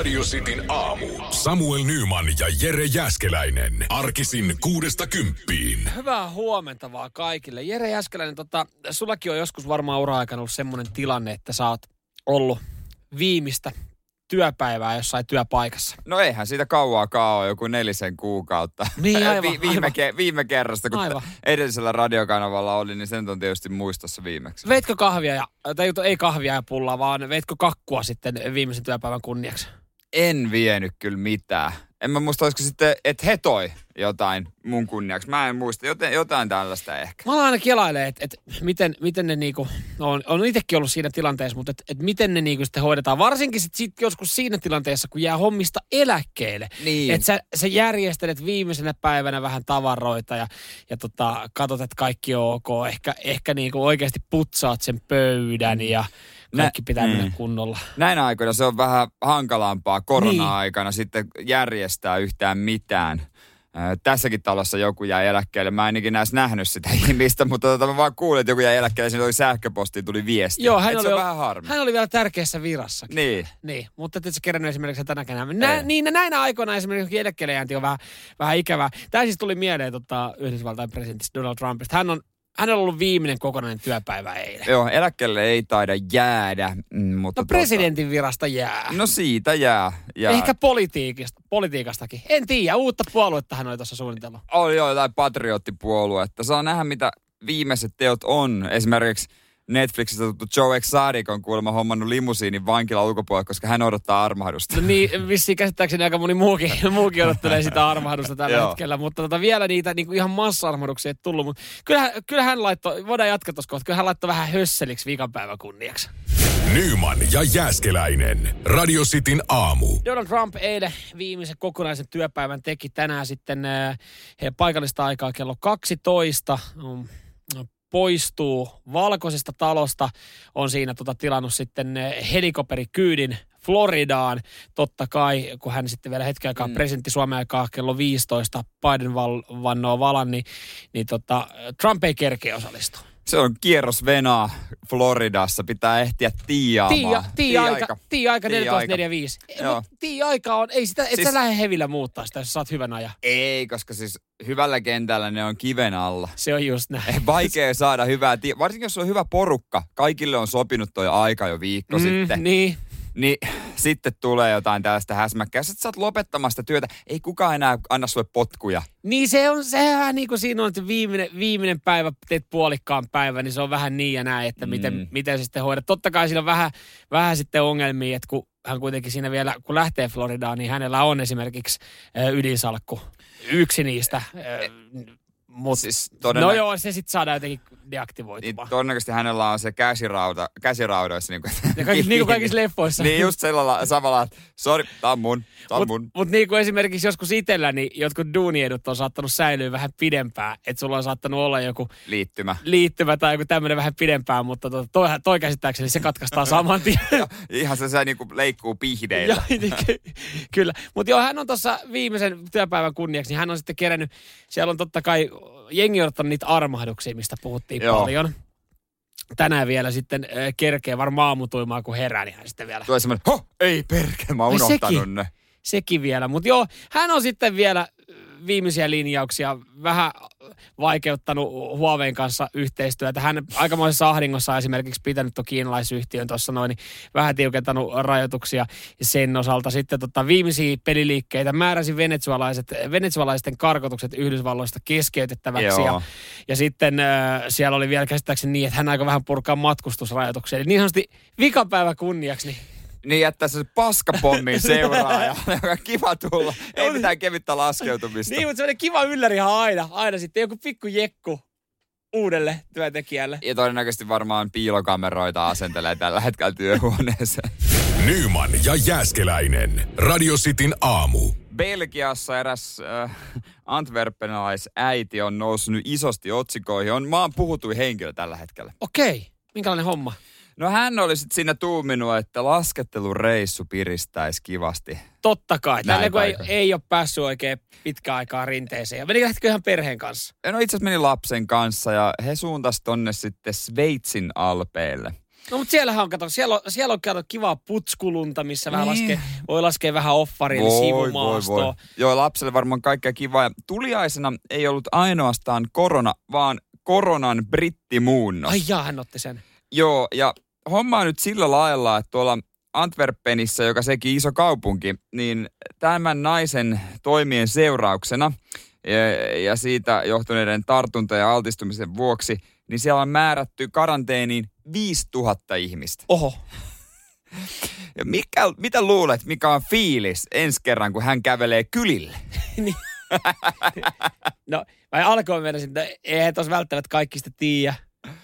Radio Cityn aamu. Samuel Nyman ja Jere Jäskeläinen. Arkisin kuudesta kymppiin. Hyvää huomenta vaan kaikille. Jere Jäskeläinen, tota, sullakin on joskus varmaan ura-aikana ollut semmoinen tilanne, että sä oot ollut viimeistä työpäivää jossain työpaikassa. No eihän siitä kauaakaan ole, joku nelisen kuukautta. Niin, aivan, Vi- viime, aivan. Ke- viime kerrasta, kun Aivan. edellisellä radiokanavalla oli, niin sen on tietysti muistossa viimeksi. Veitkö kahvia, ja, tai ei kahvia ja pullaa, vaan veitkö kakkua sitten viimeisen työpäivän kunniaksi? En vienyt kyllä mitään. En mä muista, olisiko sitten, että he toi jotain mun kunniaksi. Mä en muista, jotain, jotain tällaista ehkä. Mä aina kelailee, että et miten, miten ne niinku, on, on itsekin ollut siinä tilanteessa, mutta että et miten ne niinku sitten hoidetaan. Varsinkin sit, sit joskus siinä tilanteessa, kun jää hommista eläkkeelle. Niin. Että sä, sä järjestelet viimeisenä päivänä vähän tavaroita ja, ja tota, katsot, että kaikki on ok. Ehkä, ehkä niinku oikeasti putsaat sen pöydän ja kaikki Nä- pitää mennä mm. kunnolla. Näinä aikoina se on vähän hankalampaa korona-aikana sitten järjestää yhtään mitään. Tässäkin talossa joku jäi eläkkeelle. Mä en ikinä edes nähnyt sitä ihmistä, mutta tota, mä vaan kuulin, että joku jäi eläkkeelle. Siinä oli sähköpostiin, tuli viesti. Joo, hän Et oli, se on vähän harmi. hän oli vielä tärkeässä virassa. Niin. Niin, mutta et sä kerännyt esimerkiksi tänäkään. Nä, niin näinä aikoina esimerkiksi eläkkeelle jäänti on vähän, vähän ikävää. Tämä siis tuli mieleen tota, Yhdysvaltain presidentistä Donald Trumpista. Hän on, hän on ollut viimeinen kokonainen työpäivä eilen. Joo, eläkkeelle ei taida jäädä, mm, mutta... No presidentin virasta jää. Tuota, no siitä jää. jää. Ehkä politiikasta, politiikastakin. En tiedä, uutta puoluetta hän oli tuossa suunnitellut. Oli jo jotain patriottipuoluetta. Saa nähdä, mitä viimeiset teot on. Esimerkiksi Netflixistä tuttu Joe Exotic on kuulemma hommannut limusiinin vankilan ulkopuolella, koska hän odottaa armahdusta. No niin, vissiin käsittääkseni aika moni muukin, muukin odottelee sitä armahdusta tällä Joo. hetkellä, mutta tota, vielä niitä niin kuin ihan massa-armahduksia ei tullut. Mutta kyllähän, kyllähän hän laittoi, voidaan jatkaa tuossa kohta, kyllähän hän laittoi vähän hösseliksi viikan päivän kunniaksi. Nyman ja Jäskeläinen. Radio Cityn aamu. Donald Trump eilen viimeisen kokonaisen työpäivän teki tänään sitten äh, he paikallista aikaa kello 12. Poistuu valkoisesta talosta, on siinä tota tilannut sitten äh, helikopterikyydin Floridaan. Totta kai, kun hän sitten vielä hetken aikaa mm. presidentti Suomen aikaa kello 15 Biden val, vannoo valan, niin, niin tota, Trump ei kerkeä osallistua. Se on kierros Venaa Floridassa. Pitää ehtiä tiiaamaan. Tii, tii, aika, tii aika Tii 14.45. Joo. Tii aika on, ei sitä, et Siis- sä lähde hevillä muuttaa sitä, jos sä saat hyvän ajan. Ei, koska siis hyvällä kentällä ne on kiven alla. Se on just näin. Vaikea saada hyvää, tie- varsinkin jos on hyvä porukka. Kaikille on sopinut toi aika jo viikko Mm, sitten. Niin. Niin sitten tulee jotain tällaista häsmäkkää. Sitten sä oot lopettamasta työtä. Ei kukaan enää anna sulle potkuja. Niin se on, sehän niin kuin siinä on, että viimeinen, viimeinen päivä, teet puolikkaan päivän, niin se on vähän niin ja näin, että miten, Mm. miten se sitten hoidat. Totta kai siinä on vähän, vähän sitten ongelmia, että kun hän kuitenkin siinä vielä, kun lähtee Floridaan, niin hänellä on esimerkiksi ö, ydinsalkku. Yksi niistä. Ö, Mut, Siis no todennä- joo, se sitten saadaan jotenkin Niin deaktivoitumaan. todennäköisesti hänellä on se käsirauda, käsiraudoissa. Niin kuin, Ja kaikki, niin kuin kaikissa leffoissa. niin just sellailla samalla, että sori, tää on mun, tää on Mut, mun. mut niin kuin esimerkiksi joskus itsellä, niin jotkut duuniedut on saattanut säilyä vähän pidempään. Että sulla on saattanut olla joku liittymä. liittymä tai joku tämmöinen vähän pidempään, mutta to, toi, toi käsittääkseni se katkaistaan saman tien. Ja Ihan se, se niinku leikkuu pihdeillä. Niin ky- kyllä. Mutta joo, hän on tuossa viimeisen työpäivän kunniaksi, niin hän on sitten kerännyt, siellä on totta kai jengi on ottanut niitä armahduksia, mistä puhuttiin Joo. paljon. Tänään vielä sitten äh, kerkee varmaan aamutuimaa, kun herää, niin hän sitten vielä Tulee semmoinen, ho, ei perkele, mä oon unohtanut sekin. ne. sekin vielä. Mutta joo, hän on sitten vielä viimeisiä linjauksia vähän vaikeuttanut Huaweiin kanssa yhteistyötä. Hän aikamoisessa ahdingossa on esimerkiksi pitänyt tuon kiinalaisyhtiön tuossa noin, niin vähän tiukentanut rajoituksia sen osalta. Sitten tota, viimeisiä peliliikkeitä määräsi venezuelalaiset, venezuelalaisten karkotukset Yhdysvalloista keskeytettäväksi. Joo. Ja, ja sitten äh, siellä oli vielä käsittääkseni niin, että hän aikoi vähän purkaa matkustusrajoituksia. Eli niin sanotusti vikapäivä kunniaksi, niin Niin jättää se paskapommin seuraaja. Kiva tulla. Ei mitään kevyttä laskeutumista. Niin, mutta se oli kiva yllärihan aina. Aina sitten joku pikku jekku uudelle työntekijälle. Ja todennäköisesti varmaan piilokameroita asentelee tällä hetkellä työhuoneeseen. Nyman ja Jääskeläinen. Radio Cityn aamu. Belgiassa eräs äh, antwerpenalaisäiti on noussut nyt isosti otsikoihin. On maan puhutuin henkilö tällä hetkellä. Okei, minkälainen homma? No hän oli sitten siinä tuuminut, että laskettelureissu piristäisi kivasti. Totta kai. Tällä Näin kun ei, ei ole päässyt oikein pitkään aikaa rinteeseen. Ja meni lähtikö ihan perheen kanssa? No itse asiassa meni lapsen kanssa ja he suuntasi tonne sitten Sveitsin alpeille. No mutta siellähän on, kato, siellä on, siellä on kato, kivaa putskulunta, missä vähän Niin. laskee, voi laskea vähän offaria, eli sivumaastoa. Joo, lapselle varmaan kaikkea kivaa. Ja tuliaisena ei ollut ainoastaan korona, vaan koronan brittimuunnos. Ai jaa, hän otti sen. Joo, ja homma on nyt sillä lailla, että tuolla Antwerpenissä, joka sekin iso kaupunki, niin tämän naisen toimien seurauksena ja, ja siitä johtuneiden tartunta- ja altistumisen vuoksi, niin siellä on määrätty karanteeniin 5000 ihmistä. Oho. Ja mikä, mitä luulet, mikä on fiilis ensi kerran, kun hän kävelee kylille? No, mä alkoin mennä että eihän tos välttämättä kaikki sitä tiedä,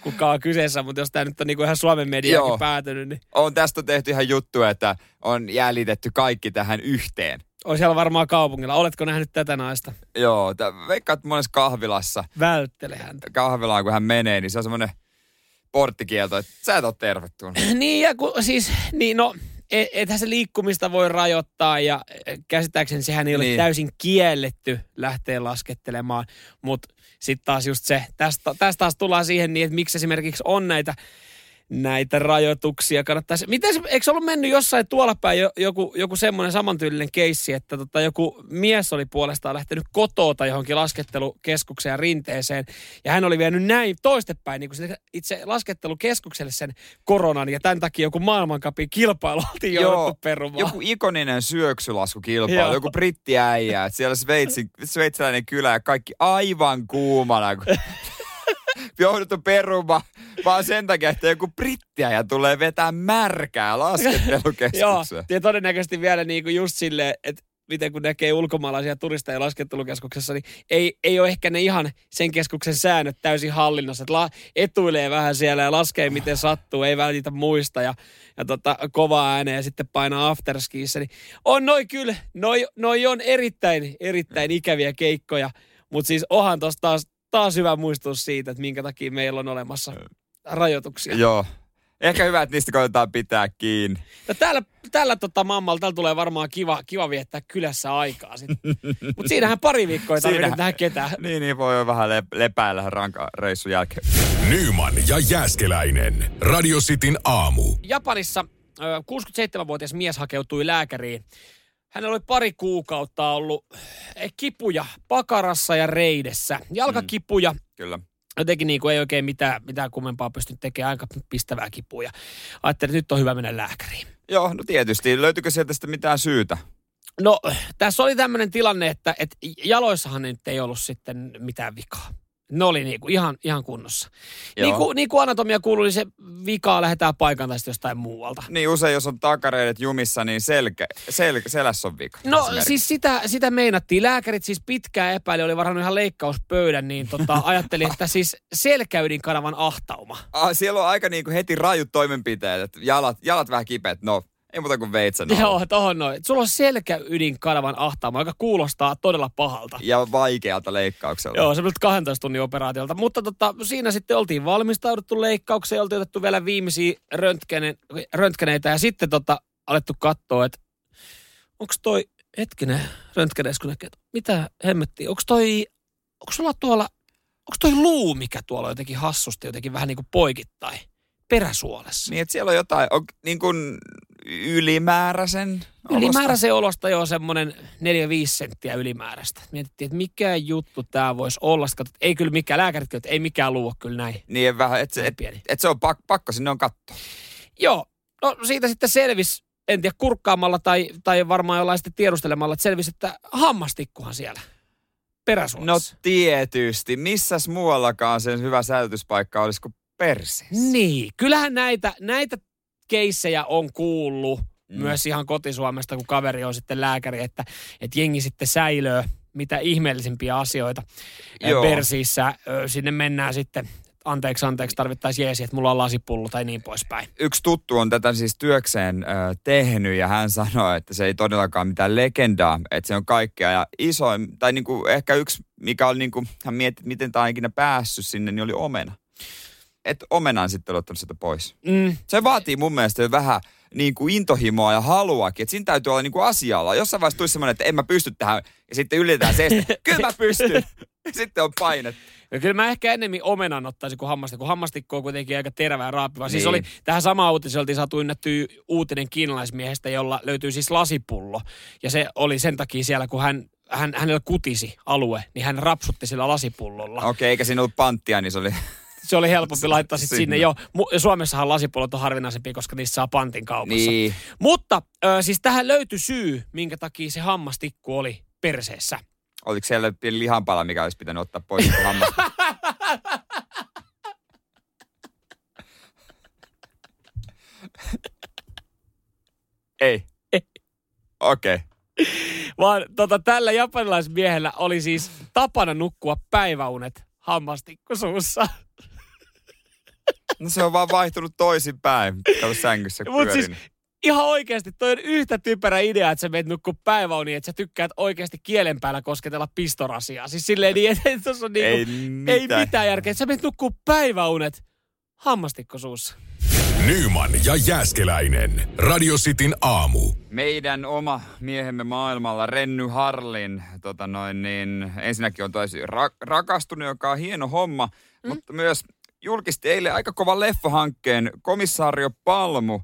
kuka on kyseessä, mutta jos tämä nyt on niinku ihan Suomen mediakin Joo. päätynyt, niin On tästä tehty ihan juttu, että on jäljitetty kaikki tähän yhteen. on siellä varmaan kaupungilla. Oletko nähnyt tätä naista? Joo, tä- veikkaat monessa kahvilassa, Välttele häntä. kahvilaan kun hän menee, niin se on semmoinen porttikielto, että sä et ole tervetullut. niin, ja kun, siis, niin no, et, ethän se liikkumista voi rajoittaa ja eh, käsittääkseni sehän ei ole Niin. niin. täysin kielletty lähteä laskettelemaan, mutta sitten taas just se, tästä, tästä taas tullaan siihen niin, että miksi esimerkiksi on näitä näitä rajoituksia kannattaisi. Miten se, eikö ollut mennyt jossain tuolla päin jo, joku, joku semmoinen samantyylinen keissi, että tota, joku mies oli puolestaan lähtenyt kotoota johonkin laskettelukeskukseen ja rinteeseen, ja hän oli vienyt näin toistepäin niin kuin itse laskettelukeskukselle sen koronan, ja tämän takia joku maailmankapin kilpailu oltiin jouduttu perumaan. joku ikoninen syöksulaskukilpailu, Joo. joku brittiäijä, että siellä Sveitsin, sveitsiläinen kylä ja kaikki aivan kuumana, kun jouduttu perumaan vaan sen takia, että joku brittiäjä tulee vetää märkää Joo, laskettelukeskukseen. ja todennäköisesti vielä niin kuin just silleen, että miten kun näkee ulkomaalaisia turisteja laskettelukeskuksessa, niin ei, ei ole ehkä ne ihan sen keskuksen säännöt täysin hallinnassa. Että la, etuilee vähän siellä ja laskee miten sattuu, ei välitä muista ja, ja tota, kovaa ääneen ja sitten painaa afterskiissa. Niin on noi kyllä, noi, noi on erittäin, erittäin ikäviä keikkoja, mutta siis onhan tossa taas, taas hyvä muistutus siitä, että minkä takia meillä on olemassa rajoituksia. Joo. Ehkä hyvä, että niistä koitetaan pitää kiinni. No täällä, tällä tota mammalla, täällä tulee varmaan kiva, kiva viettää kylässä aikaa sitten. Mutta siinähän pari viikkoa ei tarvitse Siinä- tähän ketään. Niin, niin voi vähän le- lepäillä ranka reissun jälkeen. Nyman ja Jääskeläinen. Radio Cityn aamu. Japanissa ö, 67-vuotias mies hakeutui lääkäriin. Hänellä oli pari kuukautta ollut eh, kipuja pakarassa ja reidessä. Jalkakipuja, Kyllä. Jotenkin niin kuin ei oikein mitään, mitään kummempaa pystynyt tekemään, aika pistävää kipuja. Ajattelin, että nyt on hyvä mennä lääkäriin. Joo, no tietysti. Löytyykö sieltä sitten mitään syytä? No, tässä oli tämmöinen tilanne, että, että jaloissahan nyt ei ollut sitten mitään vikaa. Ne oli niinku ihan, ihan kunnossa. Joo. Niin kuin, niin kuin anatomia kuuluu, niin se vikaa lähdetään paikan sitten jostain muualta. Niin usein, jos on takareidet jumissa, niin selkä, sel, selässä on vika. No siis sitä, sitä meinattiin. Lääkärit siis pitkään epäili, oli varannut ihan leikkauspöydän, niin tota, ajattelin, että siis selkäydin kanavan ahtauma. Ah, siellä on aika niin kuin heti rajut toimenpiteet, että jalat, jalat vähän kipeät. No, ei muuta kuin veitsen alla. Joo, tohon noin. Sulla on selkäydin kanavan ahtauma, joka kuulostaa todella pahalta. Ja vaikealta leikkaukselta. Joo, semmoiselta 12 tunnin operaatiolta. Mutta tota, siinä sitten oltiin valmistauduttu leikkaukseen, oltiin otettu vielä viimeisiä röntgene, röntgeneitä ja sitten tota, alettu katsoa, että onko toi, hetkinen, röntgeneissä kun näkee, että mitä hemmettiä, onko toi, onko sulla tuolla, onko toi luu, mikä tuolla on jotenkin hassusti, jotenkin vähän niin kuin poikittain, peräsuolessa. Niin, että siellä on jotain on, niin kuin ylimääräisen olosta. Ylimääräisen olosta jo semmoinen 4-5 senttiä ylimääräistä. Mietittiin, että mikä juttu tämä voisi olla. Sitten katsottiin, ei kyllä mikään, lääkärit kyllä, että ei mikään luu ole kyllä näin. Niin, vähän, että et, pieni. et se on pak, pakko sinne on katto. Joo, no siitä sitten selvisi, en tiedä kurkkaamalla tai, tai varmaan jollain sitten tiedustelemalla, että selvisi, että hammastikkuhan siellä No peräsuolassa. tietysti. Missäs muuallakaan sen hyvä säilytyspaikka olisi kuin perseessä? niin, kyllähän näitä, näitä keissejä on kuullut Mm. myös ihan kotisuomesta, kun kaveri on sitten lääkäri, että, että jengi sitten säilöö mitä ihmeellisimpiä asioita Joo. Joo. persiissä. Sinne mennään sitten, anteeksi, anteeksi, tarvittaisiin jeesi, että mulla on lasipullo tai niin poispäin. yksi tuttu on tätä siis työkseen ö, tehnyt ja hän sanoi, että se ei todellakaan mitään legendaa, että se on kaikkea. Ja isoin, tai niinku ehkä yksi, mikä oli niinku, hän mietti, miten tämä on ikinä päässyt sinne, niin oli omena. Että omena on sitten ottanut sitä pois. Mm, Se vaatii mun mielestä jo vähän niin kuin intohimoa ja haluakin. Että siinä täytyy olla niin kuin asialla. Jossain vaiheessa tulisi semmoinen, että en mä pysty tähän. Ja sitten ylitetään se, että kyllä mä pystyn. Sitten on paine. Ja kyllä mä ehkä enemmän omenan ottaisin kuin hammastikko, kun hammastikko on kuitenkin aika terävä ja raapiva. Siis Niin. oli, tähän samaan uutiseen oltiin saatu ynnättyä uutinen kiinalaismiehestä, jolla löytyy siis lasipullo. Ja se oli sen takia siellä, kun hän, hän, hänellä kutisi alue, niin hän rapsutti sillä lasipullolla. Okei, eikä siinä ollut panttia, niin se oli... Se oli helpompi laittaa sitten sinne. Sinne. Joo, Mu- Suomessahan lasipullot on harvinaisempia, koska niissä saa pantin kaupassa. Niin. Mutta ö, siis tähän löytyi syy, minkä takia se hammastikku oli perseessä. Oliko siellä pieni lihanpala, mikä olisi pitänyt ottaa pois? Ei. Ei. Okei. Okay. Vaan tota, tällä japanilaismiehellä oli siis tapana nukkua päiväunet hammastikku suussa. No se on vaan vaihtunut toisinpäin. Kato sängyssä Mut siis ihan oikeasti, toi on yhtä typerä idea, että sä meet nukkua päiväuniin, että sä tykkäät oikeasti kielen päällä kosketella pistorasiaa. Siis silleen niin, että et tossa on niinku, Ei ei mitään. mitään järkeä. Että sä meet nukkua päiväunet hammastikko suussa. Nyman ja Jääskeläinen. Radio Cityn aamu. Meidän oma miehemme maailmalla, Renny Harlin, tota noin, niin ensinnäkin on tosi ra- rakastunut, joka on hieno homma, mm. mutta myös julkisti eilen aika kovan leffahankkeen. Komissaario Palmu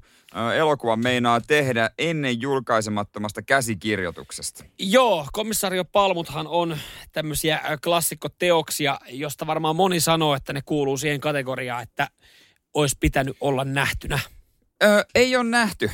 elokuvan meinaa tehdä ennen julkaisemattomasta käsikirjoituksesta. Joo, komissario Palmuthan on tämmöisiä klassikkoteoksia, josta varmaan moni sanoo, että ne kuuluu siihen kategoriaan, että olisi pitänyt olla nähtynä. Öö, ei ole nähty.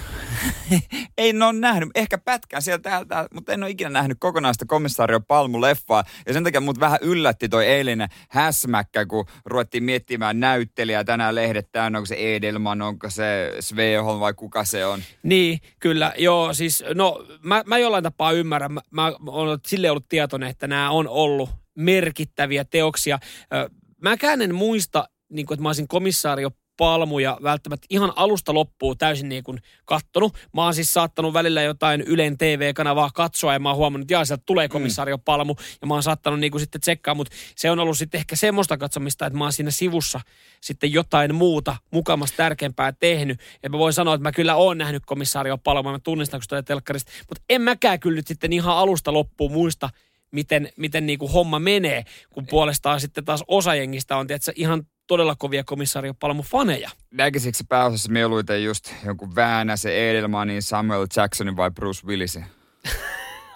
ei ole nähnyt. Ehkä pätkää sieltä täältä, mutta en ole ikinä nähnyt kokonaista komissaario Palmu-leffaa. Ja sen takia mut vähän yllätti toi eilinen häsmäkkä, kun ruvettiin miettimään näyttelijää tänään lehdet täynnä. Onko se Edelman, onko se Sveholm vai kuka se on. Niin, kyllä. Joo, siis no mä, mä jollain tapaa ymmärrän. Mä, mä oon sille ollut tietoinen, että nämä on ollut merkittäviä teoksia. Ö, Mäkään en muista, niin kuin, että mä olisin komissaario palmuja välttämättä ihan alusta loppuun täysin niin kuin kattonut. Mä oon siis saattanut välillä jotain Ylen TV-kanavaa katsoa ja mä oon huomannut, että jaa, sieltä tulee komissaario Palmu ja mä oon saattanut niin kuin sitten tsekkaa, mutta se on ollut sitten ehkä semmoista katsomista, että mä oon siinä sivussa sitten jotain muuta mukamassa tärkeämpää tehnyt. Ja mä voin sanoa, että mä kyllä oon nähnyt komissaario Palmu, mä tunnistan, kun se tulee telkkarista, mutta en mäkään kyllä nyt sitten ihan alusta loppuun muista, miten, miten niin kuin homma menee, kun puolestaan sitten taas osa jengistä on tietysti, ihan todella kovia komissaario Palmu faneja. Näkisikö pääosassa mieluiten just jonkun Väänäsen, Edelmanin, Samuel Jacksonin vai Bruce Willisin?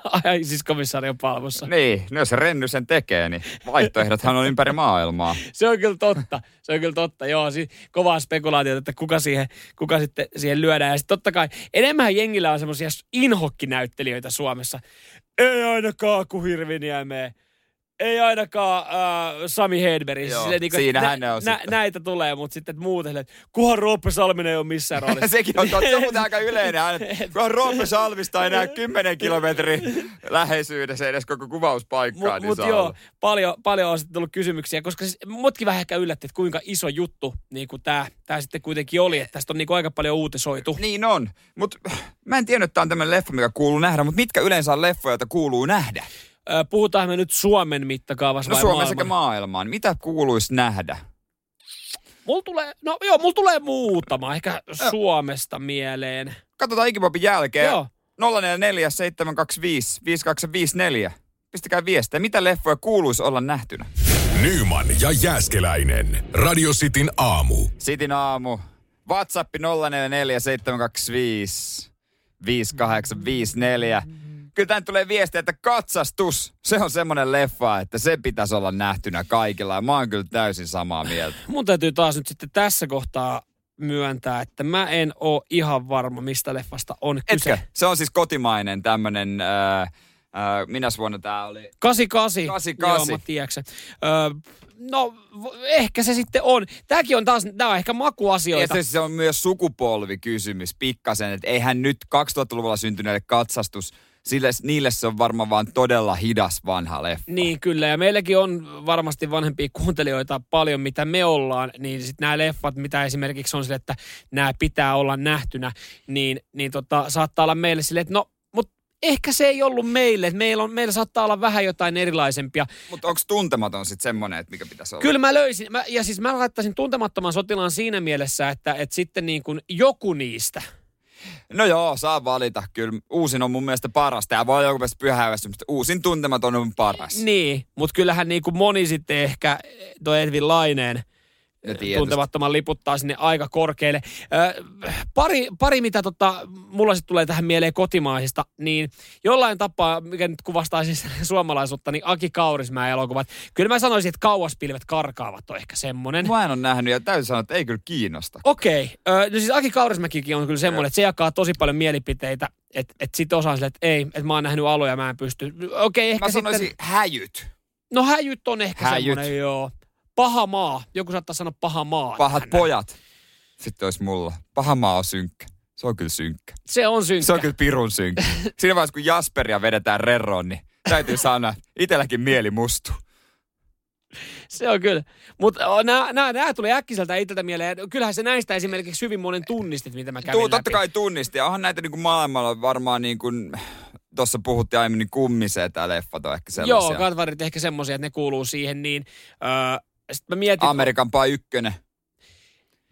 Ai siis komissaario Palmussa. Niin, no jos se Renny sen tekee, niin vaihtoehdothan on ympäri maailmaa. Se on kyllä totta. Se on kyllä totta. Joo, siis kovaa spekulaatiota, että kuka, siihen, kuka sitten siihen lyödään. Ja sitten totta kai enemmän jengillä on semmoisia inhokkinäyttelijöitä Suomessa. Ei ainakaan Kuhirviniemeä. Ei ainakaan äh, Sami Hedberg. Joo, Silleen niinku, siinähän nä, ne on nä. Näitä tulee, mutta sitten muuten, että kuhan Roope Salminen ei ole missään roolissa. Sekin on totta, se on muuten aika yleinen aina. Kun Roope Salmista enää 10 kilometrin läheisyydessä edes koko kuvauspaikkaa, Mutta niin mut joo, olla. paljon, paljon on sitten tullut kysymyksiä, koska siis mutkin vähän ehkä yllätti, että kuinka iso juttu niin tämä tää sitten kuitenkin oli, että tästä on niin kuin aika paljon uutisoitu. Niin on, mutta mä en tiennyt, että tämä on tämmöinen leffa, mikä kuuluu nähdä, mutta mitkä yleensä on leffoja, joita kuuluu nähdä? Puhutaan me nyt Suomen mittakaavassa No vai Suomen maailman? sekä maailmaan. Mitä kuuluisi nähdä? Mulla tulee, no joo, mulla tulee muutama, ehkä Suomesta mieleen. Katsotaan Igipopin jälkeen. Joo. 044 725 5254. Pistäkää viestiä, mitä leffoja kuuluisi olla nähtynä. Nyman ja Jääskeläinen. Radio Cityn aamu. Sitin aamu. WhatsApp 044 725 5854. Kyllä tänne tulee viestiä, että katsastus, se on semmoinen leffa, että se pitäisi olla nähtynä kaikilla. Ja mä oon kyllä täysin samaa mieltä. Mun täytyy taas nyt sitten tässä kohtaa myöntää, että mä en oo ihan varma, mistä leffasta on kyse. Etkö? Se on siis kotimainen tämmönen, äh, äh, minäs vuonna tää oli? 88. 88. Joo, mä. Öö, no, ehkä se sitten on. Tämäkin on taas, tää on ehkä Ja makuasioita. se, se on myös sukupolvikysymys pikkasen, että eihän nyt 2000-luvulla syntyneelle katsastus, sille, niille se on varmaan vaan todella hidas vanha leffa. Niin kyllä, ja meilläkin on varmasti vanhempia kuuntelijoita paljon, mitä me ollaan, niin sitten nämä leffat, mitä esimerkiksi on sille, että nämä pitää olla nähtynä, niin, niin tota, saattaa olla meille sille, että no, mutta ehkä se ei ollut meille, että meillä, on, meillä saattaa olla vähän jotain erilaisempia. Mutta onko tuntematon sitten semmoinen, että mikä pitäisi olla? Kyllä mä löysin, mä, ja siis mä laittaisin tuntemattoman sotilaan siinä mielessä, että, että sitten niin kuin joku niistä, No joo, saa valita. Kyllä uusin on mun mielestä paras. Tää voi joku mielestä pyhäivästi, mutta uusin tuntematon on paras. Niin, mutta kyllähän niin kuin moni sitten ehkä toi Edvin Laineen Tietysti. tuntemattoman liputtaa sinne aika korkealle. Ö, pari, pari, mitä tota, mulla sitten tulee tähän mieleen kotimaisista, niin jollain tapaa, mikä nyt kuvastaa siis suomalaisuutta, niin Aki Kaurismäen elokuvat. Kyllä mä sanoisin, että kauaspilvet karkaavat on ehkä semmoinen. Mä en ole nähnyt ja täytyy sanoa, että ei kyllä kiinnosta. Okei. Okay. No siis Aki Kaurismäkikin on kyllä semmoinen, että se jakaa tosi paljon mielipiteitä, että, että sitten osaa sille, että ei, että mä oon nähnyt aloja ja mä en pysty. Okei, okay, ehkä Mä sanoisin sitten... häjyt. No häjyt on ehkä Häjyt. semmoinen, joo. Paha maa. Joku saattaa sanoa paha maa. Pahat tähän. pojat. Sitten olisi mulla. Paha maa on synkkä. Se on kyllä synkkä. Se on synkkä. Se on kyllä pirun synkkä. Siinä vaiheessa, kun Jasperia vedetään reroon, niin täytyy sanoa, itselläkin mieli mustuu. Se on kyllä. Mutta nämä tuli äkkiseltä itseltä mieleen. Kyllähän se näistä esimerkiksi hyvin monen tunnistit, mitä mä kävin Tuu, totta kai tunnisti. Onhan näitä niin kuin maailmalla varmaan niin kuin, tuossa puhuttiin aiemmin, niin kummisee tämä leffat on ehkä sellaisia. Joo, katvarit ehkä semmoisia, että ne kuuluu siihen. Niin, öö, sitten mä mietin, Amerikan paa ykkönen.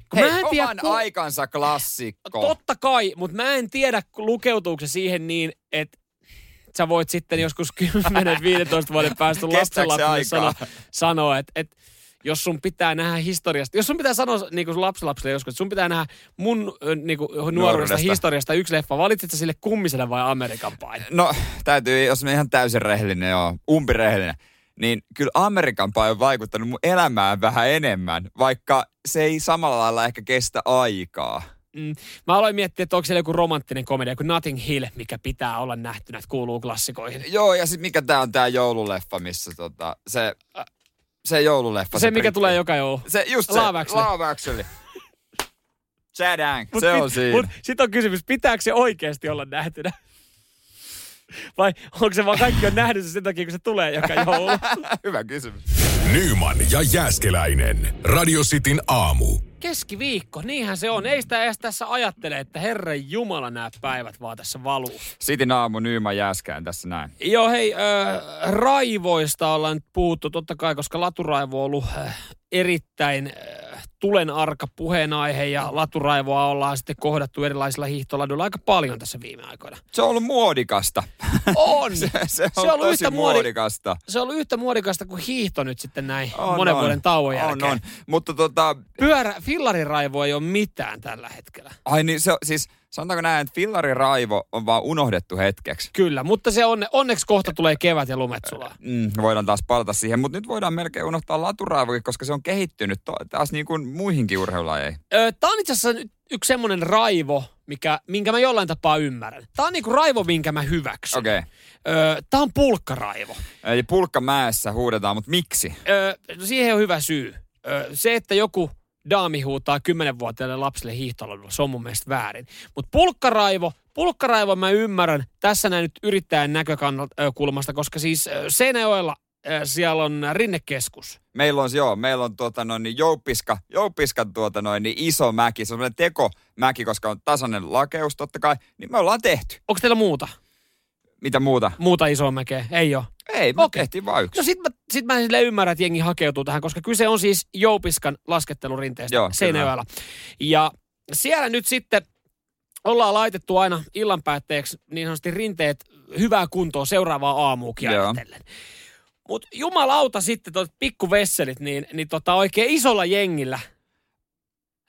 kun Hei, mä en tiedä, oman ku- aikansa klassikko. Totta kai, mutta mä en tiedä, lukeutuuko se siihen niin, että sä voit sitten joskus 10-15 vuoden päästä aikaa? sanoa, sanoa että, että jos sun pitää nähdä historiasta, jos sun pitää sanoa niin kuin lapsenlapselle joskus, että sun pitää nähdä mun niin kuin, nuoruudesta, Nuoruudesta. historiasta yksi leffa, valitsit sä sille kummiselle vai Amerikan pain? No, täytyy, jos mä ihan täysin rehellinen, joo, umpirehellinen, niin kyllä Amerikan paa on vaikuttanut mun elämään vähän enemmän, vaikka se ei samalla lailla ehkä kestä aikaa. Mm. Mä aloin miettiä, että onko siellä joku romanttinen komedia kuin Nothing Hill, mikä pitää olla nähtynä, että kuuluu klassikoihin. Joo, ja sitten mikä tää on tää joululeffa, missä tota, se, se joululeffa. Se, mikä britti- tulee joka joulu. Se, just se. Love Actually. Love Actually. Chadang, Mut se on siinä. Mut sit on kysymys, pitääkö se oikeasti olla nähtynä? Vai onko se vaan kaikki on nähnyt se sen takia, kun se tulee joka joulu? Hyvä kysymys. Nyman ja Jääskeläinen. Radio Cityn aamu. Keskiviikko, niinhän se on. Ei sitä edes tässä ajattele, että Herran Jumala nämä päivät vaan tässä valuu. Sitin aamu Nyyman Jääskään tässä näin. Joo, hei, äh, raivoista ollaan nyt puhuttu totta kai, koska laturaivo on ollut äh, erittäin äh, tulenarka puheenaihe ja laturaivoa ollaan sitten kohdattu erilaisilla hiihtoladuilla aika paljon tässä viime aikoina. Se on ollut muodikasta. On! se, se on, Se on ollut tosi yhtä muodi- muodikasta. se on ollut yhtä muodikasta kuin hiihto nyt sitten näin On, monen on. vuoden tauon jälkeen. On, on. Mutta tota, Pyörä, fillariraivo ei ole mitään tällä hetkellä. ai niin se siis sanotaanko näin, että fillariraivo on vaan unohdettu hetkeksi. Kyllä, mutta se onne, onneksi kohta tulee kevät ja lumet sulaa. Mm, voidaan taas palata siihen, mutta nyt voidaan melkein unohtaa laturaivokin, koska se on kehittynyt to, taas niin kuin muihinkin urheilulajeihin. Tämä on itse asiassa yksi semmoinen raivo, mikä, minkä mä jollain tapaa ymmärrän. Tämä on niinku raivo, minkä mä hyväksyn. Okay. Tämä on pulkkaraivo. Eli pulkkamäessä huudetaan, mutta miksi? Ö, no siihen on hyvä syy. Ö, se, että joku daami huutaa 10-vuotiaille lapsille hiihtoladulla, se on mun mielestä väärin. Mutta pulkkaraivo, pulkkaraivo mä ymmärrän tässä näin nyt yrittäjän näkökulmasta, koska siis Seinäjoella siellä on rinnekeskus. Meillä on, joo, meillä on tuota noin, niin jouppiska, jouppiskan tuota noin, niin iso mäki. Se on semmoinen tekomäki, koska on tasainen lakeus totta kai. Niin me ollaan tehty. Onko teillä muuta? Mitä muuta? Muuta isoa mäkeä? Ei ole. Ei, me Okei. tehtiin vaan yksi. No sit mä, sit mä silleen ymmärrän, että jengi hakeutuu tähän, koska kyse on siis Joupiskan laskettelurinteestä Joo. Seinäjoella. Ja siellä nyt sitten ollaan laitettu aina illan päätteeksi niin sanotusti rinteet hyvää kuntoa seuraavaa aamuukin ajatellen. Mutta jumalauta sitten tuot pikkuvesselit, niin, niin tota oikein isolla jengillä